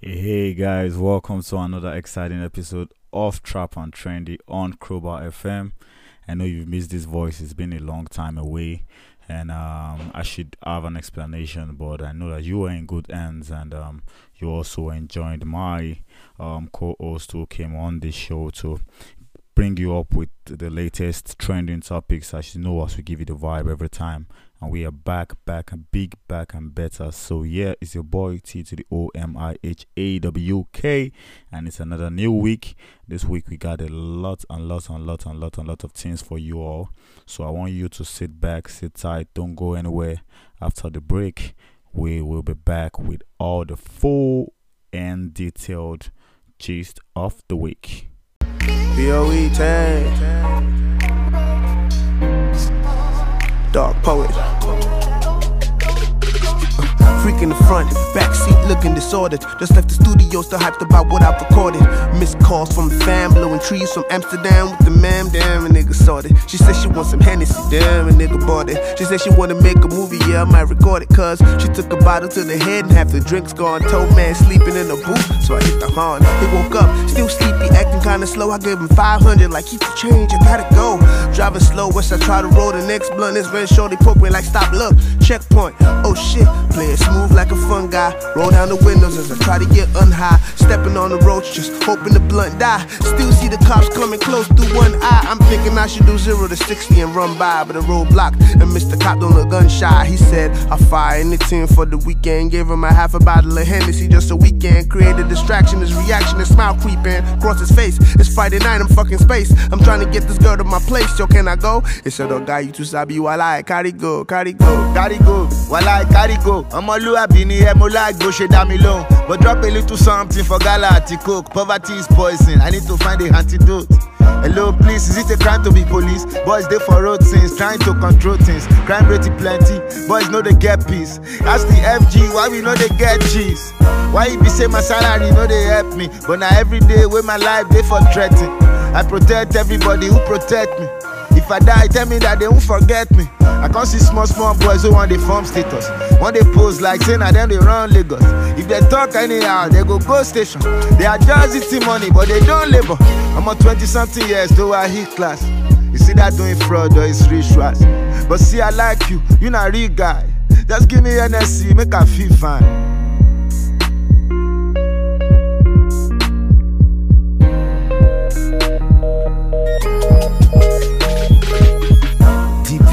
Hey guys, welcome to another exciting episode of Trap and Trendy on Crowbar FM. I know you've missed this voice, it's been a long time away, and um, I should have an explanation, but I know that you are in good hands and um, you also enjoyed my um, co host who came on this show to bring you up with the latest trending topics. As you know, as we give you the vibe every time and we are back, back, and big, back, and better. So, yeah, it's your boy T to the O M I H A W K, and it's another new week. This week, we got a lot and lot and lot and lot and lot of things for you all. So, I want you to sit back, sit tight, don't go anywhere. After the break, we will be back with all the full and detailed gist of the week. BOE 10. Dark poet. Freak in the front, backseat looking disordered. Just left the studio, still hyped about what I've recorded. Missed calls from the fam, blowing trees from Amsterdam with the man. Damn, a nigga sorted. She said she wants some Hennessy, damn, a nigga bought it. She said she wanna make a movie, yeah, I might record it. Cause she took a bottle to the head and half the drinks gone. Told man sleeping in the booth, so I hit the horn. He woke up, still sleepy, acting kinda slow. I gave him 500, like keep the change, I gotta go. Driving slow, once I try to roll the next blunt, this red shorty poke me like stop, look, checkpoint. Oh shit, playing smooth like a fun guy. Roll down the windows as I try to get unhigh. Stepping on the roach, just hoping the blunt die. Still see the cops coming close through one eye. I'm thinking I should do zero to 60 and run by, but the road blocked. And Mr. Cop don't look gun shy. He said, I fire anything for the weekend. Gave him a half a bottle of Hennessy just a weekend. Created a distraction, his reaction, his smile creeping across his face. It's Friday night, I'm fucking space. I'm trying to get this girl to my place, yo, can I go? He said, Oh, guy, you too sabi, while I carry go, carry go. carry go wàhálà carry go ọmọlúwàbí ni ẹ mo like ṣe dá mi lóhùn but drop a little something for gala àti coke poverty is poison i need to find the antidote. Hello, please, is it a crime to be police? Boys, they for road things, trying to control things. Crime rate is plenty, boys know they get peace. Ask the FG, why we know they get cheese? Why you be say my salary, know they help me? But now every day, with my life, they for threaten. I protect everybody who protect me. I die, tell me that they won't forget me. I can't see small, small boys who want the form status. Want they pose like saying them they run Lagos. If they talk anyhow, they go go station. They are just eating money, but they don't labor. I'm on 20 something years, though I hit class. You see that doing fraud or it's rituals. But see, I like you, you not real guy. Just give me NSC, make I feel fine.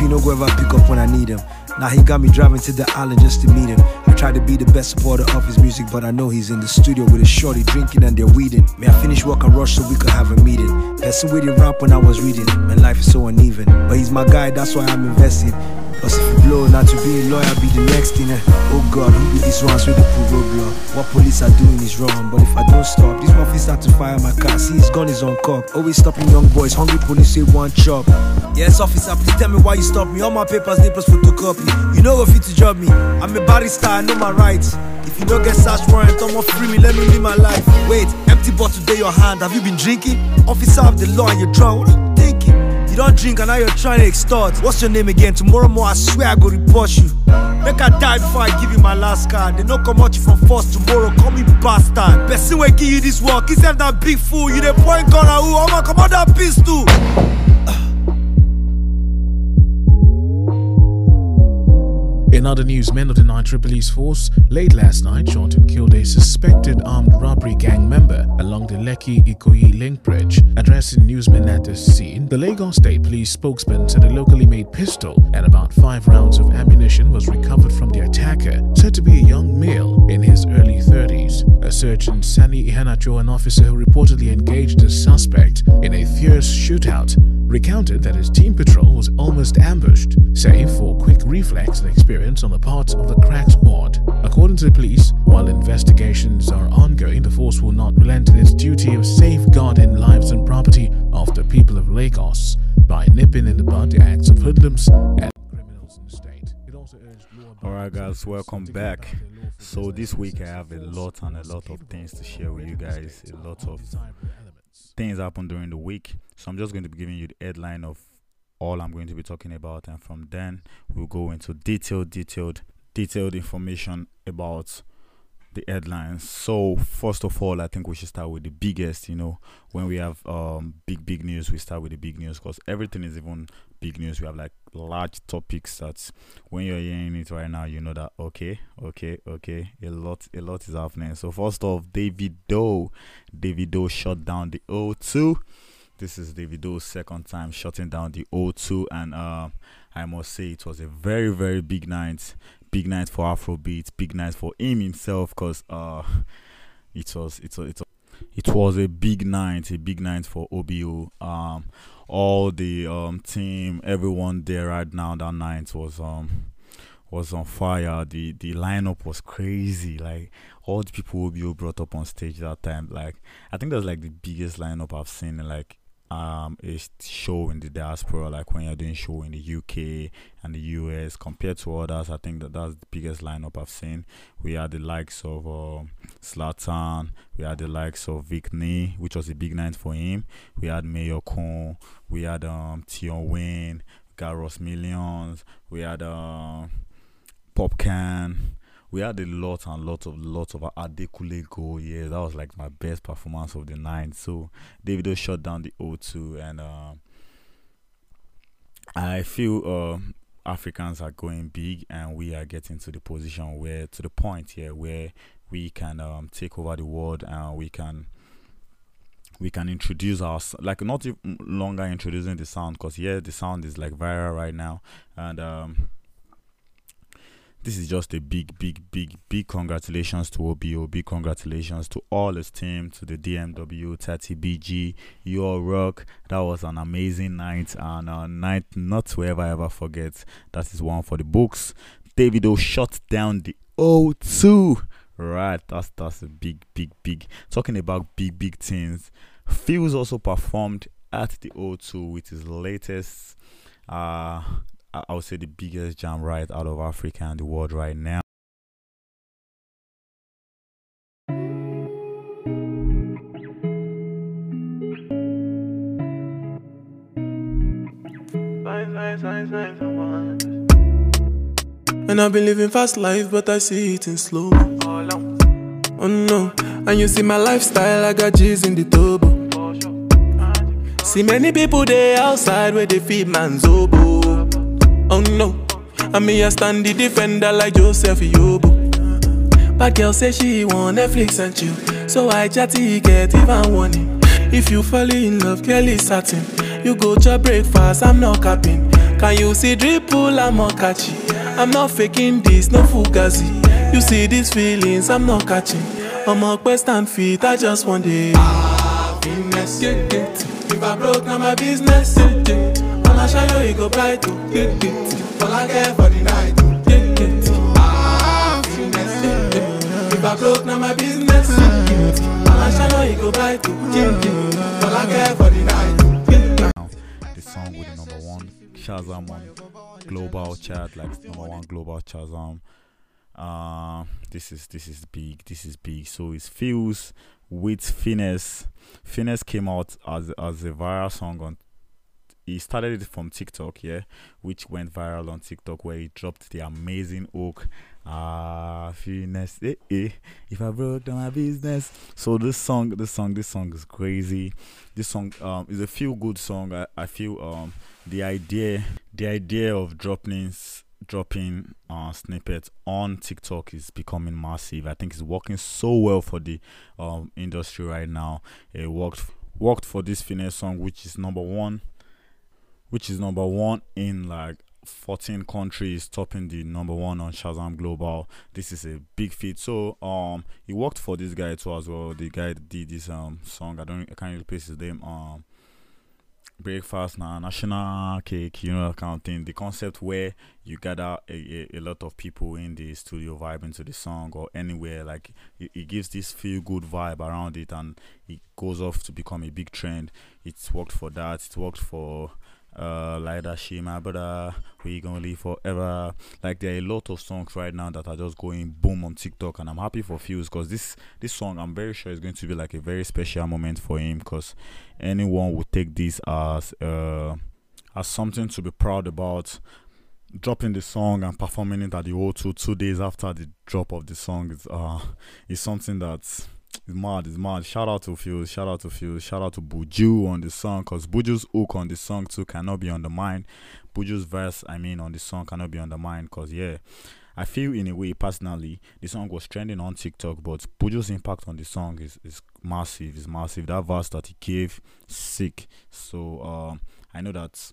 DP no go ever pick up when I need him. Now he got me driving to the island just to meet him. I try to be the best supporter of his music, but I know he's in the studio with his shorty drinking and they're weeding. May I finish work and rush so we could have a meeting. With the rap when I was reading. Man, life is so uneven. But he's my guy, that's why I'm invested. Plus if you blow, not to be a lawyer, be the next thing. eh. Oh God, who be these ones with the put roadblock? What police are doing is wrong, but if I don't stop, these motherfuckers start to fire my car. See his gun is on cock. Always stopping young boys, hungry police say one chop. Yes, officer, please tell me why you stop me. All my papers, they plus photocopy. You know what fit to job me. I'm a barrister, I know my rights. If you don't get search warrant, I'ma free me, let me live my life. Wait, empty bottle there your hand. Have you been drinking? Officer of the law you're drunk. Don't drink and now you're trying to extort. What's your name again? Tomorrow more, I swear I go report you. Make I die before I give you my last card. They no come out you from first tomorrow, call me bastard. Person will give you this work, instead of that big fool, you the point gun who? I'ma come out that pistol. In other news, men of the Nigeria Police Force late last night shot and killed a suspected armed robbery gang member along the Lekki Ikoyi link bridge. Addressing newsmen at the scene, the Lagos State Police spokesman said a locally made pistol and about five rounds of ammunition was recovered from the attacker, said to be a young male in his early 30s. A Sergeant Sani Ihanacho, an officer who reportedly engaged the suspect in a fierce shootout, recounted that his team patrol was almost ambushed, save for quick reflex and experience on the part of the crack squad. According to the police, while investigations are ongoing, the force will not relent in its duty of safeguarding lives and property of the people of Lagos by nipping in the bud the acts of hoodlums and criminals in the state. It also urged Alright, guys, welcome back. So, this week I have a lot and a lot of things to share with you guys. A lot of things happen during the week. So, I'm just going to be giving you the headline of all I'm going to be talking about, and from then we'll go into detailed, detailed detailed information about the headlines. So first of all, I think we should start with the biggest. You know, when we have um big big news, we start with the big news because everything is even big news. We have like large topics that when you're hearing it right now, you know that okay, okay, okay, a lot a lot is happening. So first off, David Doe, Davido shut down the O2. This is Davido's second time shutting down the O2, and uh, I must say it was a very very big night big night for Afrobeat, big night for him himself, cause uh, it was it was it was, it was a big night, a big night for OBO. Um, all the um team, everyone there right now that night was um was on fire. The the lineup was crazy. Like all the people OBO brought up on stage that time. Like I think that's like the biggest lineup I've seen in like um a show in the diaspora like when you're doing show in the UK and the US compared to others I think that that's the biggest lineup I've seen. We had the likes of uh, Zlatan we had the likes of Victony which was a big night for him. We had Mayorkun we had um Tion Wayne Garros Millions we had uh, Popcaan we had a lot and lot of lots of Adekunle Gold. Yeah, that was like my best performance of the night. So Davido shut down the O2, and uh, I feel uh, Africans are going big, and we are getting to the position where, to the point here, where we can um, take over the world, and we can we can introduce our like not longer introducing the sound because yeah the sound is like viral right now and um this is just a big, big, big, big congratulations to OBO. Big congratulations to all his team, to the DMW, Tati BG, Your Rock. That was an amazing night and a night not to ever ever forget. That is one for the books. Davido shut down the O2. Right, that's that's a big, big, big. Talking about big, big things. Pheelz also performed at the O2 with his latest uh I would say the biggest jam right out of Africa and the world right now. And I've been living fast life, but I see it in slow. Oh no, and you see my lifestyle, I got G's in the turbo. See many people there outside where they feed man's oboe. No, I me I stand the defender like Joseph Yobo. But girl say she want Netflix and chill, so I chatty get even warning. If you fall in love, Kelly satin. You go to breakfast, I'm not capping. Can you see dripple? I'm not catchy. I'm not faking this, no fugazi. You see these feelings, I'm not catching. I'm a quest and feet, I just want it. Ah, Happiness, yeah, yeah. If I broke, now my business. Yeah, yeah. Show you, go bright, yeah, yeah. All I for the night, yeah. If I broke, now my business. Yeah. I'ma show you, go bright, yeah, yeah. All I for the night, song with the number one Shazam on global chart, like number one global Shazam. Uh, this is this is big. This is big. So it Pheelz with finesse. Finesse came out as as a viral song on. He started it from TikTok, yeah, which went viral on TikTok, where he dropped the amazing hook. Ah, finesse, eh, eh. If I broke down my business, so this song, this song, this song is crazy. This song um is a feel good song. I, I feel um the idea, the idea of dropping dropping uh, snippets on TikTok is becoming massive. I think it's working so well for the um, industry right now. It worked worked for this finesse song, which is number one, which is number one in like 14 countries, topping the number one on Shazam Global. This is a big feat. So um, it worked for this guy too as well. The guy did this um song. I don't, I can't really place his name. Um, breakfast now national cake you know thing the concept where you gather a, a, a lot of people in the studio vibing to the song or anywhere like it, it gives this feel good vibe around it and it goes off to become a big trend it's worked for that it's worked for uh like that she my brother we gonna live forever. Like there are a lot of songs right now that are just going boom on tiktok and i'm happy for Pheelz because this this song i'm very sure is going to be like a very special moment for him because anyone would take this as uh as something to be proud about. Dropping the song and performing it at the O2 two days after the drop of the song is uh is something that's is mad, is mad. Shout out to Pheelz, shout out to Pheelz, shout out to Buju on the song, cause Buju's hook on the song too cannot be undermined. Buju's verse, I mean, on the song cannot be undermined, cause yeah, I feel in a way personally the song was trending on TikTok, but Buju's impact on the song is is massive, is massive. That verse that he gave, sick. So um, I know that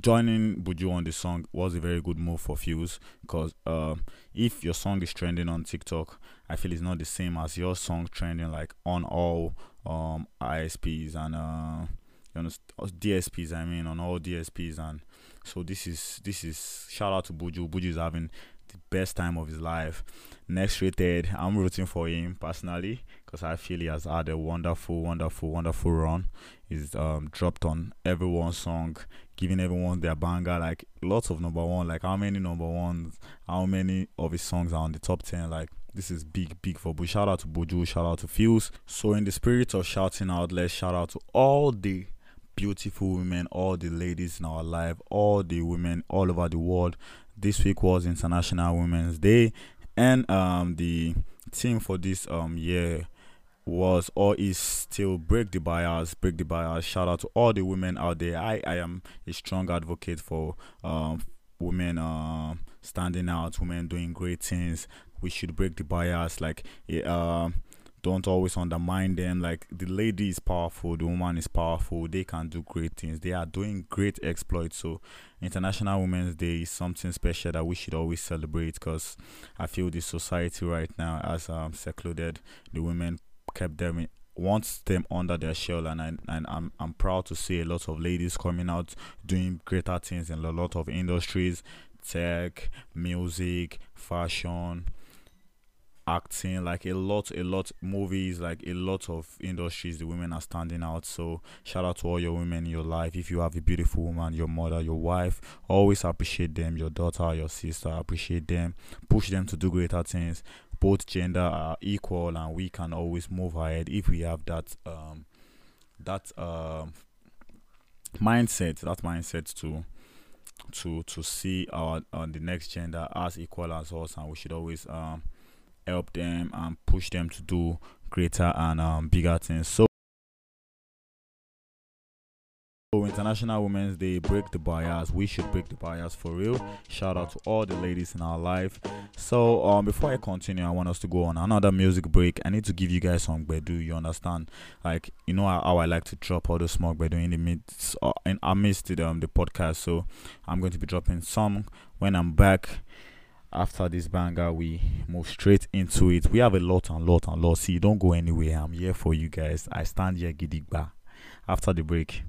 joining Buju on the song was a very good move for Pheelz because uh, if your song is trending on TikTok, I feel it's not the same as your song trending like on all um, ISPs and uh, you know DSPs. I mean on all DSPs and so this is this is shout out to Buju. Buju is having the best time of his life. Next rated, I'm rooting for him personally because I feel he has had a wonderful, wonderful, wonderful run. He's um, dropped on everyone's song, giving everyone their banger. Like lots of number one. Like how many number ones? How many of his songs are on the top ten? Like this is big, big for Buju. Shout out to Buju. Shout out to Pheelz. So in the spirit of shouting out, let's shout out to all the beautiful women, all the ladies in our life, all the women all over the world. This week was International Women's Day, and um, the theme for this um year was or is still break the bias, break the bias. Shout out to all the women out there. I I am a strong advocate for um women um standing out, women doing great things. We should break the bias. Like um. Uh, don't always undermine them. Like the lady is powerful, the woman is powerful, they can do great things, they are doing great exploits. So, International Women's Day is something special that we should always celebrate because I feel the society right now has um, secluded the women, kept them in, wants them under their shell and, I, and I'm, I'm proud to see a lot of ladies coming out doing greater things in a lot of industries tech music fashion acting like a lot a lot movies like a lot of industries the women are standing out. So shout out to all your women in your life. If you have a beautiful woman your mother your wife always appreciate them. Your daughter your sister appreciate them. Push them to do greater things. Both gender are equal and we can always move ahead if we have that um that um mindset that mindset to to to see our uh, the next gender as equal as us. And we should always um help them and push them to do greater and um, bigger things. So, International Women's Day, break the bias. We should break the bias for real. Shout out to all the ladies in our life. So, um, before I continue, I want us to go on another music break. I need to give you guys some bedu. You understand? Like, you know how, I like to drop all the smoke bedu in the midst, uh, in amidst um, the podcast. So, I'm going to be dropping some when I'm back after this banger we move straight into it. We have a lot and lot and lot. See don't go anywhere. I'm here for you guys. I stand here gidigba. After the break.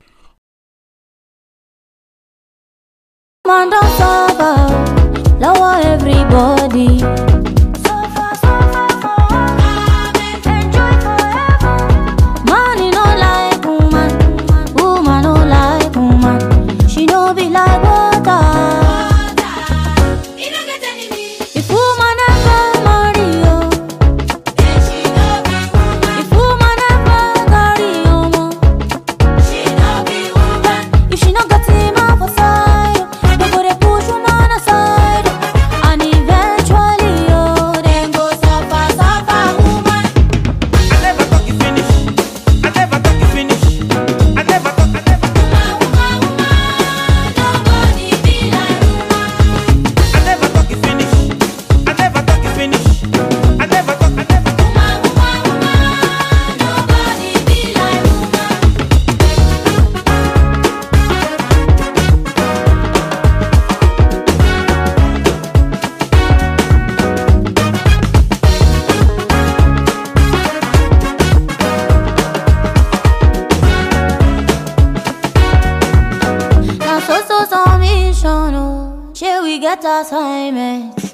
Man, we get assignment? Eh,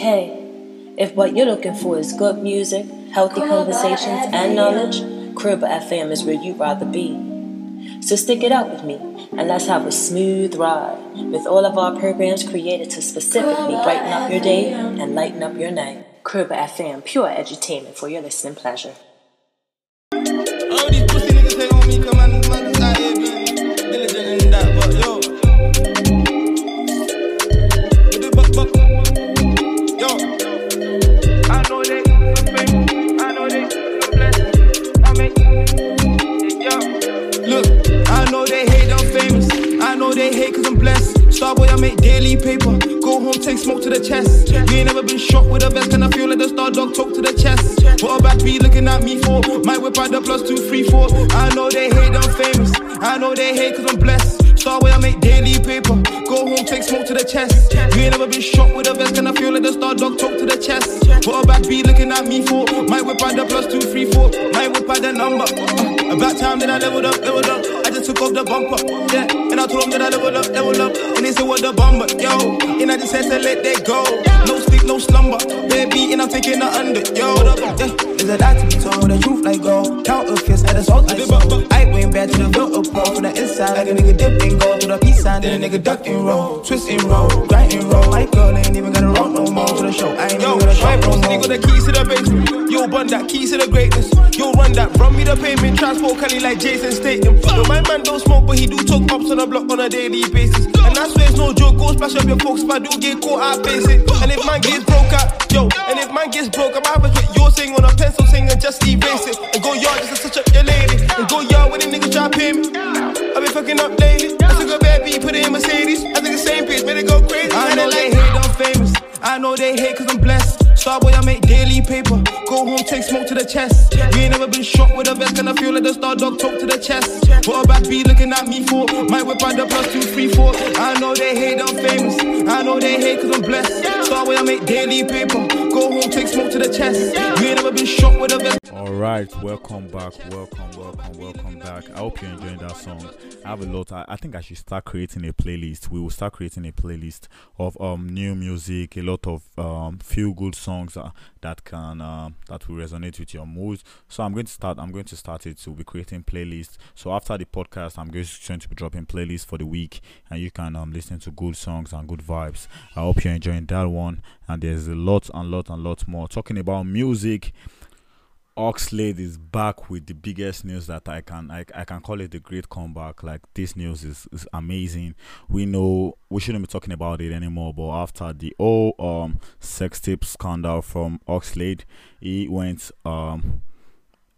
Hey, if what you're looking for is good music, healthy conversations, and knowledge, Kruba FM is where you'd rather be. So stick it out with me and let's have a smooth ride with all of our programs created to specifically brighten up your day and lighten up your night. Kruba FM, pure edutainment for your listening pleasure. Make daily paper. Go home, take smoke to the chest. You ain't never been shot with a vest, and I feel like the star dog talk to the chest. What a be looking at me for? My whip out the plus two, three, four. I know they hate I'm famous. I know they hate cause I'm blessed. Starboy, I make daily paper. Go home, take smoke to the chest. You ain't never been shot with a vest, and I feel like the star dog talk to the chest. What a be looking at me for? My whip out the plus two, three, four. My whip out the number. About time that I leveled up, leveled up. Took off the bumper, yeah. And I told them that I leveled up, leveled up. And they said, what the bomber, yo. And I just had to let that go. No sleep, no slumber. Baby, and I'm taking the under, yo. Yeah. Is it that to be told the truth like gold? Counterfeits at assault like so. I went back to the filter pro from the inside. Like a nigga dip Then a nigga duck and roll, twist and roll, grind and roll. My girl ain't even got to roll no more to the show. I ain't Yo, even gonna show my no he more. got the keys to the basement. Yo, bun that keys to the greatness. Yo, run that, run me the payment. Transport Cali like Jason Statham. Yo, my man don't smoke, but he do talk ups on the block on a daily basis. And I swear it's no joke. Go splash up your folks I do get caught out basic. And if man gets broke out, yo, and if man gets broke, I'm having what you're saying on a pencil, and just erase it. And go yard just to touch up your lady. Go yard when the niggas try to. I've been fucking up lately. I took a bad beat, put it in Mercedes. I think the same bitch, made it go crazy. I know they hate, I'm famous. I know they hate cause I'm blessed. Starboy, I make daily paper. Go home, take smoke to the chest. You ain't never been shot with a vest, and I feel like the star dog talk to the chest. What a bad be looking at me for? My whip out the plus two, three, four. I know they hate, I'm famous. I know they hate cause I'm blessed. Starboy, I make daily paper. Go home, take smoke to the chest. You ain't never been shot with a vest. All right, welcome back, welcome, welcome, welcome back. I hope you're enjoying that song. I have a lot. I, I think I should start creating a playlist. We will start creating a playlist of um new music, a lot of um feel good songs uh, that can um that will resonate with your mood. So I'm going to start. I'm going to start it to be creating playlists. So after the podcast, I'm going to, going to be dropping playlists for the week, and you can um listen to good songs and good vibes. I hope you're enjoying that one. And there's a lot and lot and lot more talking about music. Oxlade is back with the biggest news that I can I, I can call it the great comeback. Like this news is, is amazing. We know we shouldn't be talking about it anymore, but after the whole um sex tape scandal from Oxlade, he went um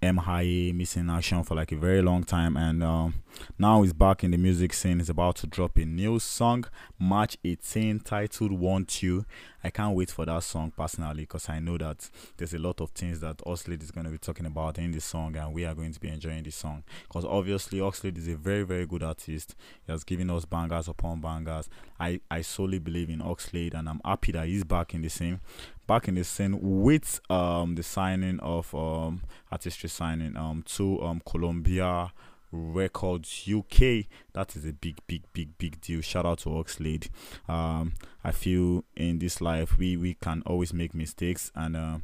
MIA missing action for like a very long time and um now he's back in the music scene. He's about to drop a new song March 18 titled Want You. I can't wait for that song personally because I know that there's a lot of things that Oxlade is going to be talking about in this song and we are going to be enjoying this song because obviously Oxlade is a very very good artist. He has given us bangers upon bangers. I, I solely believe in Oxlade and I'm happy that he's back in the scene back in the scene with um the signing of um artistry signing um to um Columbia Records UK. That is a big, big, big, big deal. Shout out to Oxlade. Um, I feel in this life we we can always make mistakes, and uh,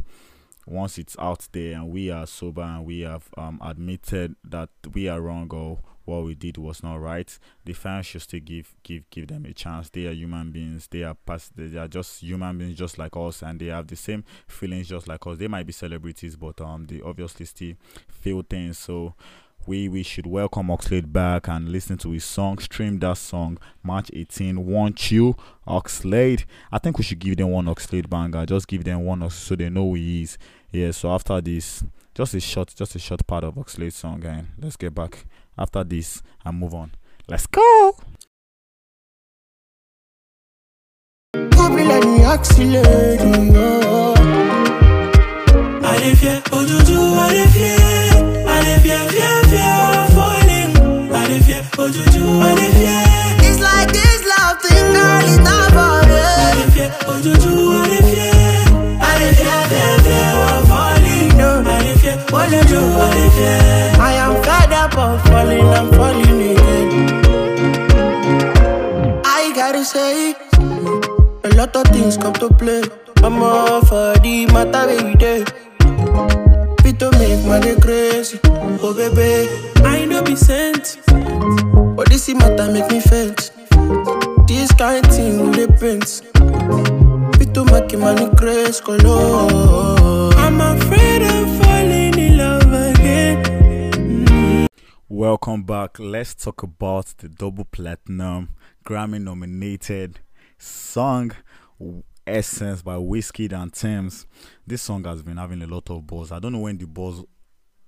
once it's out there and we are sober and we have um admitted that we are wrong or what we did was not right, the fans should still give give give them a chance. They are human beings. They are past. They are just human beings, just like us, and they have the same feelings, just like us. They might be celebrities, but um, they obviously still feel things. So we we should welcome Oxlade back and listen to his song. Stream that song March 18. Want you, Oxlade? I think we should give them one Oxlade banger. Just give them one so they know who he is. Yeah. So after this, just a short, just a short part of Oxlade's song, and let's get back after this and move on. Let's go. It's like this love thing, girl, it's not for me. I dey fear, oh juju, I dey fear. I am fed up of falling, I'm falling again. I gotta say. A lot of things come to play. I'm all for matter where you dey. Fit to make day crazy. Oh baby, I know be sent. But this matter make me faint. This kind thing with the prince. Fit to make money crazy, color. I'm afraid of Welcome back. Let's talk about the double platinum Grammy nominated song Essence by Wizkid and Tems. This song has been having a lot of buzz. I don't know when the buzz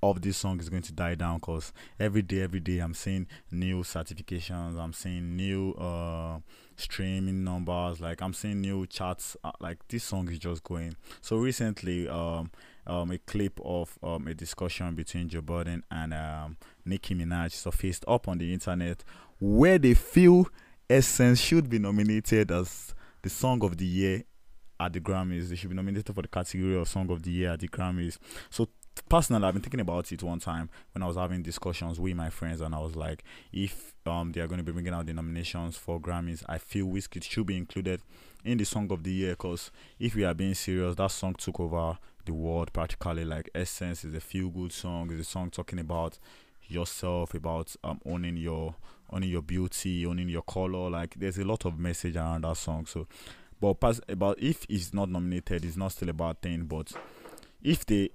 of this song is going to die down because every day, every day, I'm seeing new certifications, I'm seeing new uh streaming numbers, like I'm seeing new charts. Uh, like this song is just going. So recently, um, um, a clip of um a discussion between Joe Budden and um Nicki Minaj surfaced up on the internet where they feel Essence should be nominated as the song of the year at the Grammys. They should be nominated for the category of song of the year at the Grammys. So personally i've been thinking about it one time when i was having discussions with my friends and i was like if um they are going to be bringing out the nominations for grammys i feel Wizkid should be included in the song of the year because if we are being serious that song took over the world practically like essence is a feel good song is a song talking about yourself about um owning your owning your beauty owning your color like there's a lot of message around that song so but pas- about if it's not nominated it's not still a bad thing but if they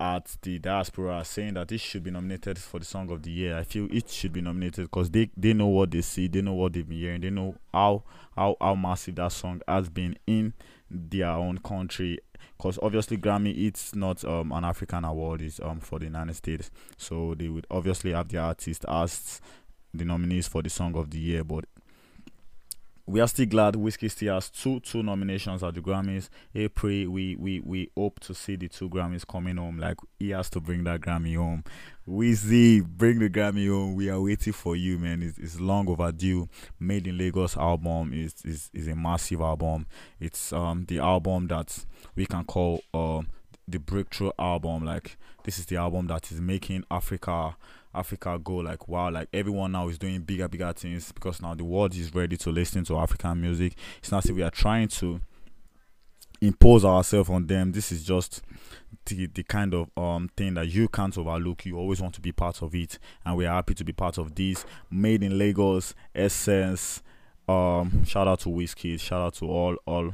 at the diaspora are saying that it should be nominated for the song of the year. I feel it should be nominated because they, they know what they see, they know what they've been hearing, they know how how how massive that song has been in their own country. Because obviously Grammy, it's not um, an African award, it's um for the United States, so they would obviously have the artist as the nominees for the song of the year, but we are still glad Wizkid still has two two nominations at the Grammys. April, we we we hope to see the two Grammys coming home. Like he has to bring that Grammy home. Weezy, bring the Grammy home. We are waiting for you, man. It's, it's long overdue. Made in Lagos album is, is is a massive album. It's um the album that we can call um the breakthrough album. Like this is the album that is making Africa Africa go like wow, like everyone now is doing bigger, bigger things because now the world is ready to listen to African music. It's not if we are trying to impose ourselves on them. This is just the the kind of um thing that you can't overlook. You always want to be part of it, and we are happy to be part of this. Made in Lagos, Essence. Um, shout out to Wizkid. Shout out to all all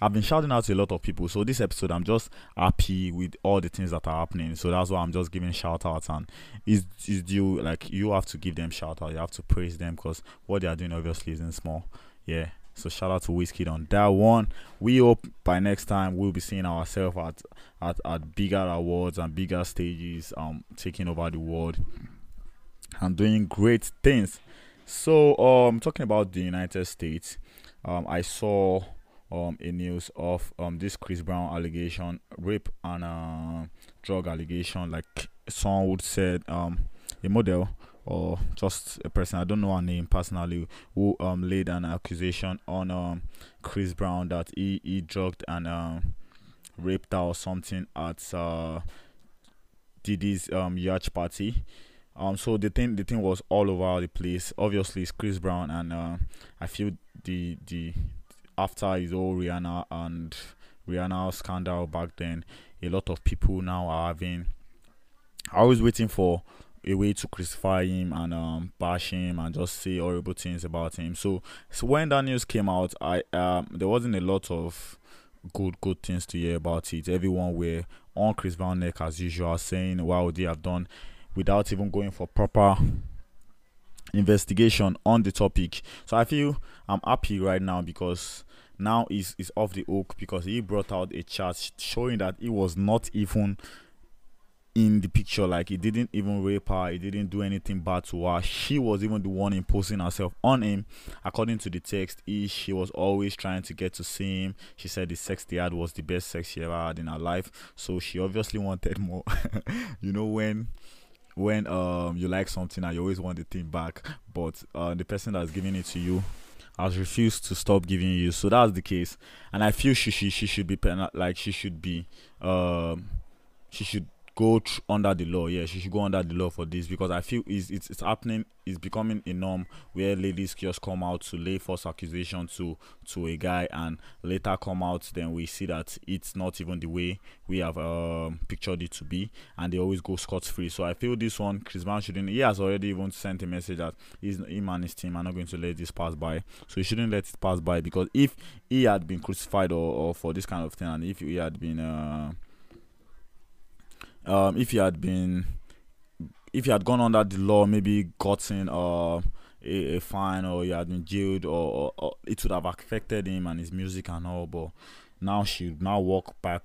I've been shouting out to a lot of people. So this episode, I'm just happy with all the things that are happening. So that's why I'm just giving shout outs and is is due like you have to give them shout out. You have to praise them because what they are doing obviously isn't small. Yeah. So shout out to Wizkid on that one. We hope by next time we'll be seeing ourselves at, at at bigger awards and bigger stages, um, taking over the world and doing great things. So um talking about the United States, um I saw um a news of um this Chris Brown allegation, rape and uh, drug allegation, like someone would said um a model or just a person I don't know her name personally who um laid an accusation on um Chris Brown that he he drugged and um raped her or something at uh Diddy's um yacht party. Um, so the thing the thing was all over the place. Obviously, it's Chris Brown, and uh, I feel the the after his whole Rihanna and Rihanna scandal back then, a lot of people now are having. I was waiting for a way to crucify him and um, bash him and just say horrible things about him. So, so when that news came out, I um, there wasn't a lot of good good things to hear about it. Everyone were on Chris Brown neck as usual, saying what would they have done without even going for proper investigation on the topic. So I feel I'm happy right now because now is is off the hook because he brought out a chart showing that he was not even in the picture. Like he didn't even rape her. He didn't do anything bad to her. She was even the one imposing herself on him. According to the text he, she was always trying to get to see him. She said the sex they had was the best sex she ever had in her life. So she obviously wanted more. You know when when um you like something and you always want the thing back but uh, the person that's giving it to you has refused to stop giving you. So that's the case. And i feel she she, she should be pen- like she should be um she should go tr- under the law. Yeah, she should go under the law for this because I feel it's it's, it's happening. It's becoming a norm where ladies just come out to lay false accusation to to a guy and later come out. Then we see that it's not even the way we have um, pictured it to be, and they always go scot free. So I feel this one, Chris Brown shouldn't. He has already even sent a message that he's him and his team are not going to let this pass by. So he shouldn't let it pass by because if he had been crucified or, or for this kind of thing, and if he had been uh, um, if he had been if he had gone under the law maybe gotten uh, a, a fine or he had been jailed or, or, or it would have affected him and his music and all but now she now walk back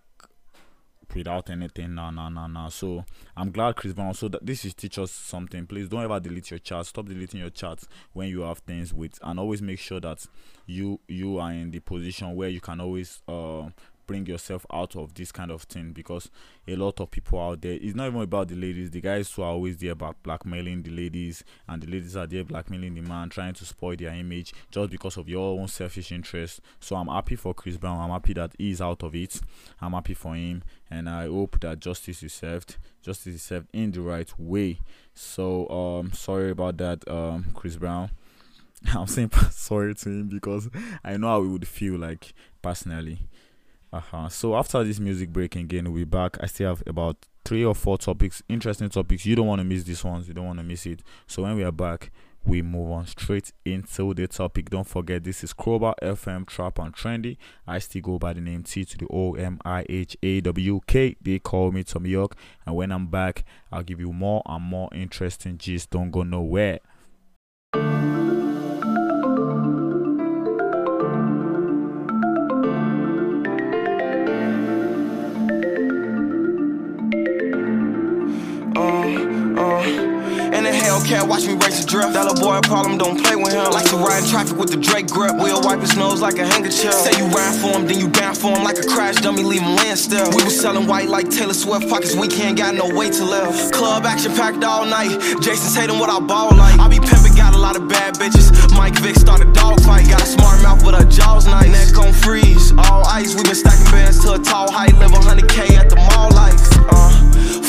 without anything. No no no no so i'm glad chris brown so that this is teach us something. Please don't ever delete your chat stop deleting your chats when you have things with and always make sure that you you are in the position where you can always uh bring yourself out of this kind of thing because a lot of people out there it's not even about the ladies the guys who are always there about blackmailing the ladies and the ladies are there blackmailing the man trying to spoil their image just because of your own selfish interest. So i'm happy for chris brown i'm happy that he's out of it i'm happy for him and i hope that justice is served justice is served in the right way. So um sorry about that um chris brown. I'm saying sorry to him because i know how he would feel like personally uh-huh. So after this music break again, we'll be back. I still have about three or four topics, interesting topics. You don't want to miss these ones. You don't want to miss it. So when we are back, we move on straight into the topic. Don't forget, this is Crowbar FM Trap and Trendy. I still go by the name T to the O M I H A W K. They call me Tom York. And when I'm back, I'll give you more and more interesting gist. Don't go nowhere. The watch me race a drift. That little boy problem, don't play with him. Like to ride in traffic with the Drake grip. We'll wipe his nose like a handkerchief. Say you ride for him, then you down for him like a crash dummy, leave him laying still. We was selling white like Taylor Swift. pockets, we can't got no way to live. Club action packed all night. Jayson Tatum, what I ball like. I be got a lot of bad bitches. Mike Vick start a dog fight. Got a smart mouth, but her jaw's nice. Neck on freeze, all ice. We been stacking bands to a tall height. Live 100K at the mall like. Uh,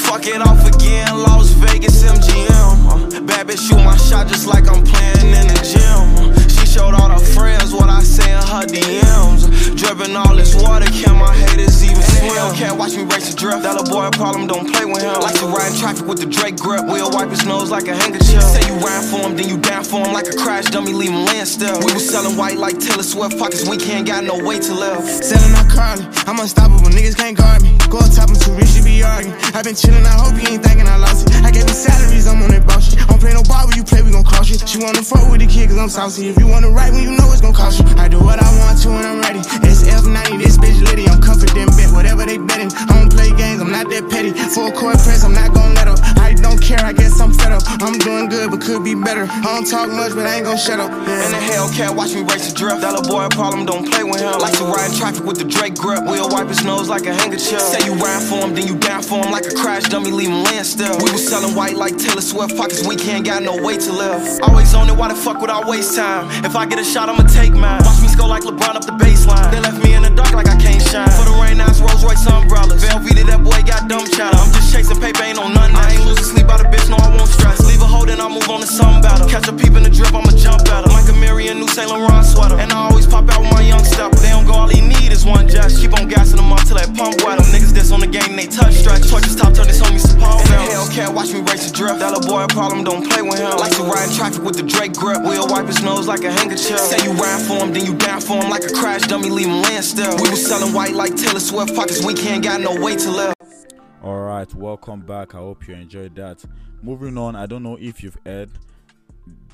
fuck it off again, Las Vegas MGM. Uh, bad bitch shoot my shot just like I'm playing in the gym. Uh, showed all her friends what I say in her DMs. Dripping all this water, can my haters even swim? Can't watch me race a drift. That little boy a problem, don't play with him. Like to ride in traffic with the Drake grip. We'll wipe his nose like a handkerchief. Say you ride for him, then you down for him like a crash dummy, leave him laying still. We was selling white like Taylor Swift. pockets, we can't got no way to live. Selling out Carly, I'm unstoppable, niggas can't guard me. Go on top, I'm too rich, she be arguing. i been chillin', I hope you ain't thinking I lost it. I gave you salaries, I'm on that boss shit. Don't play no ball when you play, we gon' cross you. She wanna fuck with the kid, cause I'm saucy. If you wanna write when you know it's gon' cost you. I do what I want to when I'm ready. SF90, this bitch litty, I'm confident, bet whatever they betting. I don't play games, I'm not that petty. Full court press, I'm not gon' let up. I don't care, I guess I'm fed up. I'm doing good, but could be better. I don't talk much, but I ain't gon' shut up. In the Hellcat, watch me race a drift. Little boy problem, don't play with him. Like to ride traffic with the Drake grip. We'll wipe his nose like a handkerchief. Say you ride for him, then you down for him like a crash dummy, leave him laying still. We was selling white like Taylor Swift. Pockets weekend, got no way to live. Always on it, why the fuck would I waste time? If I get a shot, I'ma take mine. Watch me score like LeBron up the baseline. They left me in the dark like I can't shine. For the rain, it's Rolls Royce umbrellas. Velveeta, that boy got dumb chatter. I'm just chasing paper, ain't on nothing. I ain't losing sleep by the bitch, no, I won't stress. Leave a hold and I'll move on to something better. Catch a peep in the drip, I'ma jump at her. Like a Marion, new Saint Laurent sweater. And I always pop out with my young stepper. They don't go, all he need is one jazz. Keep on gassing them up till that pump wet them. Niggas this on the game, they touch stretch. Torches top, turn this homie support. In the Hellcat, watch me race a drift. That little boy a problem, don't play with him. Like to ride in traffic with the Drake grip. We'll wipe his nose like a handkerchief. Say you ride for him, then you down for him like a crash dummy, leave him laying still. We was selling white like Taylor Swift. Pockets weekend, got no way to live. All right, welcome back. I hope you enjoyed that. Moving on, I don't know if you've heard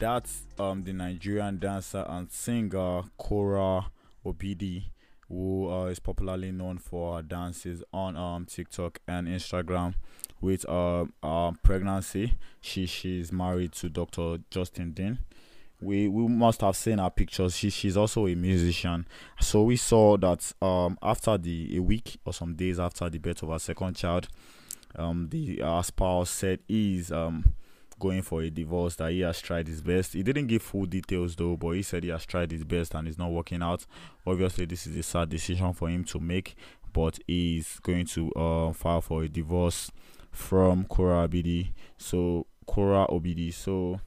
that's um the Nigerian dancer and singer Korra Obidi, who uh, is popularly known for her dances on um TikTok and Instagram. With uh, uh pregnancy, she she's married to Dr. Justin Dean. We we must have seen her pictures. She she's also a musician. So we saw that um after the a week or some days after the birth of her second child, um the uh, spouse said he's um going for a divorce that he has tried his best he didn't give full details though but he said he has tried his best and it's not working out obviously this is a sad decision for him to make but he's going to uh, file for a divorce from Korra Obidi. So Korra Obidi. So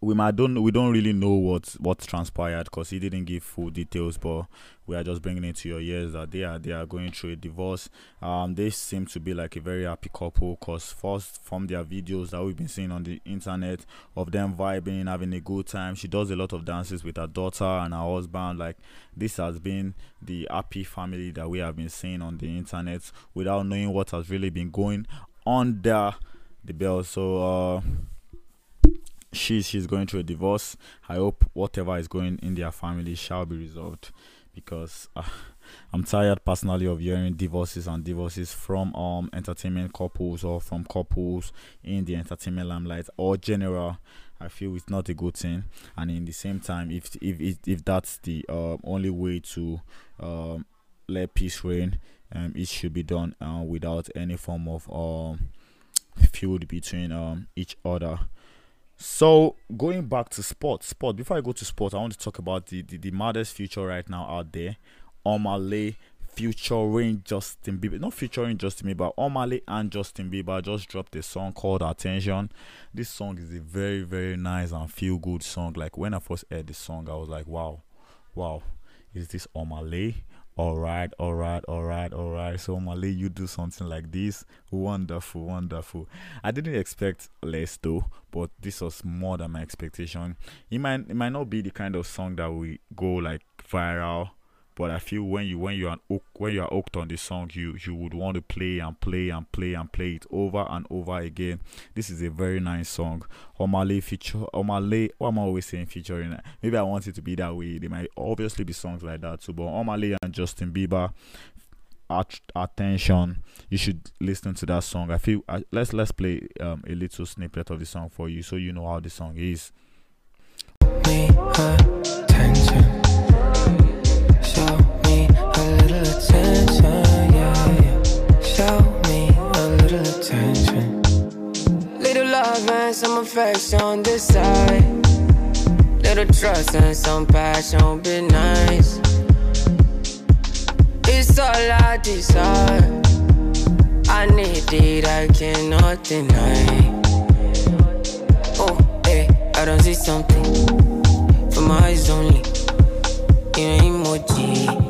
we might don't we don't really know what what transpired because he didn't give full details but we are just bringing it to your ears that they are they are going through a divorce. Um they seem to be like a very happy couple because first from their videos that we've been seeing on the internet of them vibing having a good time she does a lot of dances with her daughter and her husband like this has been the happy family that we have been seeing on the internet without knowing what has really been going under the bell so uh she's she's going through a divorce. I hope whatever is going in their family shall be resolved because uh, I'm tired personally of hearing divorces and divorces from um entertainment couples or from couples in the entertainment limelight or general. I feel it's not a good thing, and in the same time, if if if, if that's the uh, only way to um, let peace reign, um, it should be done uh, without any form of um feud between um each other. So going back to sports, sport. Before I go to sports, I want to talk about the the, the maddest future right now out there. Omah Lay featuring Justin Bieber, not featuring Justin Bieber, Omah Lay and Justin Bieber just dropped a song called Attention. This song is a very very nice and feel good song. Like when I first heard the song, I was like, wow, wow, is this Omah Lay? All right, all right, all right, all right. So Mali, you do something like this. Wonderful, wonderful. I didn't expect less though, but this was more than my expectation. It might it might not be the kind of song that will go like viral but I feel when you when you are when you are hooked on the song, you you would want to play and play and play and play it over and over again. This is a very nice song. Omah Lay feature Omah Lay. What am I always saying featuring? Maybe I want it to be that way. There might obviously be songs like that too. But Omah Lay and Justin Bieber. At, attention you should listen to that song i feel let's let's play um, a little snippet of the song for you so you know how the song is trust and some passion be nice. It's all I desire. I need it, I cannot deny. Oh, hey, I don't see something from my eyes only. You emoji.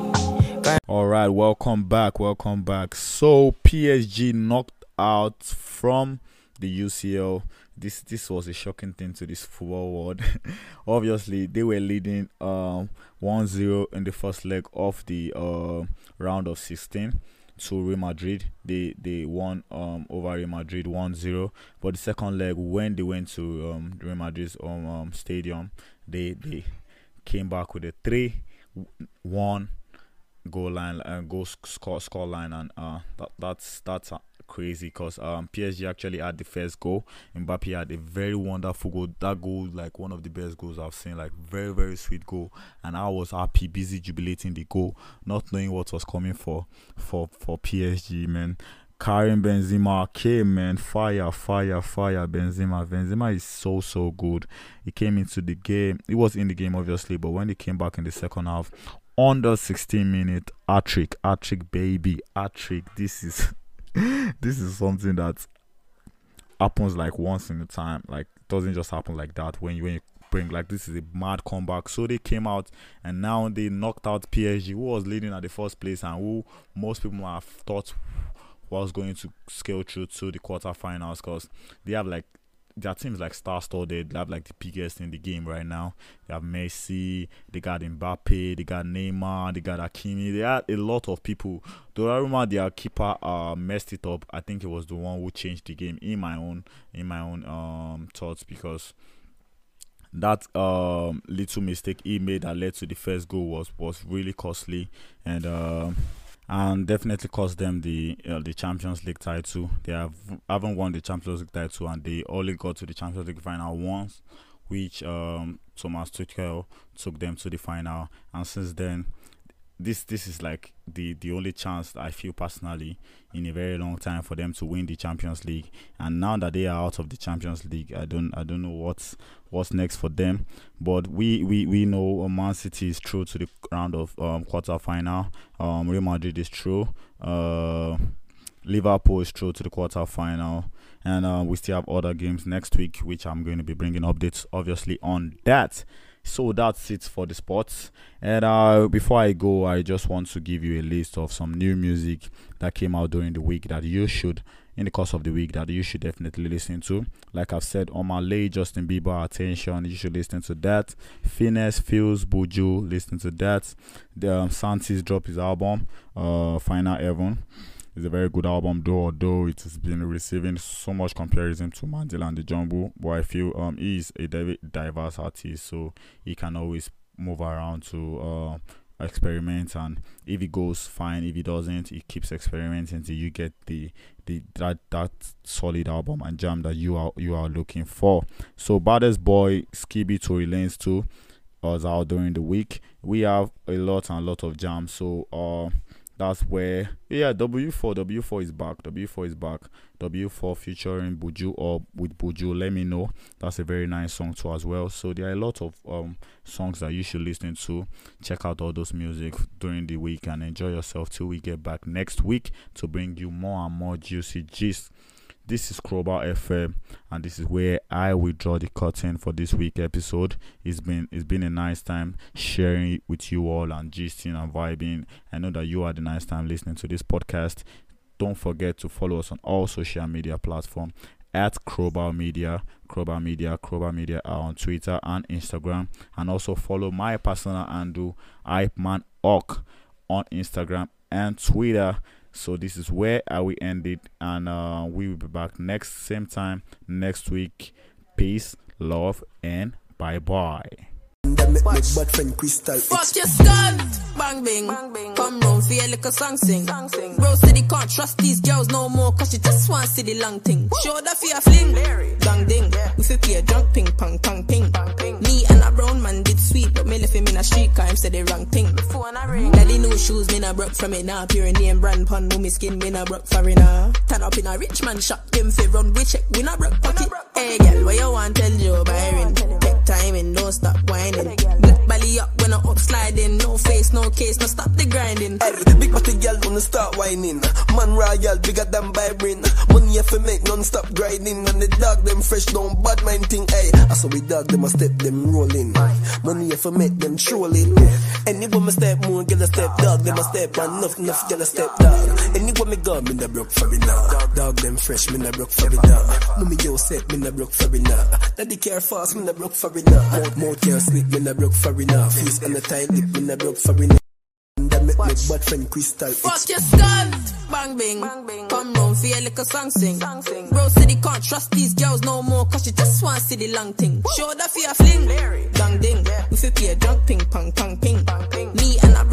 All right, welcome back. Welcome back. So PSG knocked out from the UCL. This this was a shocking thing to this football world. Obviously, they were leading um 1-0 in the first leg of the uh, round of 16 to Real Madrid. They they won um over Real Madrid 1-0. But the second leg when they went to um Real Madrid's um, um stadium, they they came back with a 3 1 goal line uh, goal sc- score score line and uh that, that's that's crazy because um PSG actually had the first goal. Mbappe had a very wonderful goal. That goal like one of the best goals I've seen. Like very very sweet goal. And I was happy busy jubilating the goal not knowing what was coming for for for PSG man. Karim Benzema came man. Fire fire fire Benzema. Benzema is so so good. He came into the game. He was in the game obviously but when he came back in the second half under 16 minute hat trick baby hat trick this is this is something that happens like once in a time like doesn't just happen like that when you when you bring like this is a mad comeback. So they came out and now they knocked out PSG who was leading at the first place and who most people have thought was going to scale through to the quarterfinals because they have like their teams like star studded. They have like the biggest in the game right now. They have Messi, they got Mbappe, they got Neymar, they got Hakimi. They had a lot of people. Donnarumma, their keeper, uh, messed it up. I think it was the one who changed the game in my own in my own um thoughts because that um little mistake he made that led to the first goal was was really costly and um and definitely cost them the uh, the Champions League title. They have haven't won the Champions League title, and they only got to the Champions League final once, which um, Thomas Tuchel took them to the final. And since then, this this is like the the only chance I feel personally in a very long time for them to win the Champions League. And now that they are out of the Champions League, I don't I don't know what's what's next for them. But we we we know Man City is through to the round of um, quarter final. Um, Real Madrid is through. Uh, Liverpool is through to the quarter final, and uh, we still have other games next week, which I'm going to be bringing updates, obviously, on that. So that's it for the sports. And uh, before I go, I just want to give you a list of some new music that came out during the week that you should, in the course of the week, that you should definitely listen to. Like I've said, Omah Lay Justin Bieber attention, you should listen to that. Finesse, Pheelz, Buju, listen to that. The um, Santis dropped his album, uh, Final Heaven. It's a very good album, though. Although it has been receiving so much comparison to Mandela and the Jumbo, but I feel um he's a div- diverse artist, so he can always move around to uh experiment. And if it goes fine, if it doesn't, he keeps experimenting until you get the the that that solid album and jam that you are you are looking for. So, baddest boy, Skiibii Tory Lanez too was out during the week. We have a lot and a lot of jams, so uh that's where yeah W4 W4 is back W4 is back. W4 featuring Buju or with Buju let me know. That's a very nice song too as well. So there are a lot of um songs that you should listen to. Check out all those music during the week and enjoy yourself till we get back next week to bring you more and more juicy gist this is Crowbar FM, and this is where I will draw the curtain for this week episode. It's been it's been a nice time sharing it with you all and gisting and vibing. I know that you had a nice time listening to this podcast. Don't forget to follow us on all social media platforms at Crowbar Media, Crowbar Media, Crowbar Media are on Twitter and Instagram, and also follow my personal handle Hype Man on Instagram and Twitter. So this is where I will end it, and uh, we will be back next same time next week. Peace, love, and bye bye. Fuck your bang bing. Come round for your little song sing. Bro said he can't trust these girls no more, cause she just long thing. Show that fling, ding. Drunk ping, pong, pong, ping. Me and a brown man sweet, but me left him in a street car, him said the wrong thing. Daddy new shoes, me not broke from it now. Pure name brand pun, mummy skin, me not broke for it now. Turn up in a rich man shop, him fi run, we check, we not broke pocket. Hey girl, what you want tell Joe Byron? Take time and don't stop whining. Black belly up when I up sliding, no face, no case, no stop the grinding. Hey, big body girl wanna start whining. Man royal, bigger than Byron. Money if you make non-stop grinding. And the dog them fresh, don't bad mind thing. Hey, I saw we dog them a step them rolling. Money if you make them trolling. Any woman step more, get a step dog, them a step and enough, enough girl a step dog. Any woman go, me na broke for it now. Dog them fresh, me na broke for it now. Mommy yo set, me na broke for it now. Daddy care fast, me na broke for it now. Mouth, mouth care sleep, me na broke for it now. Face on the tight lip, me na broke for it now. That make my bad friend Crystal Fuck your skull, bang bing. Come round for your little song sing. song Bro said he can't trust these girls no more, cause she just want to see the long thing. Show that for your fling, Larry. dang ding. Yeah. We fit play a drunk ping, pong, pong, ping. ping. Me and a brown man.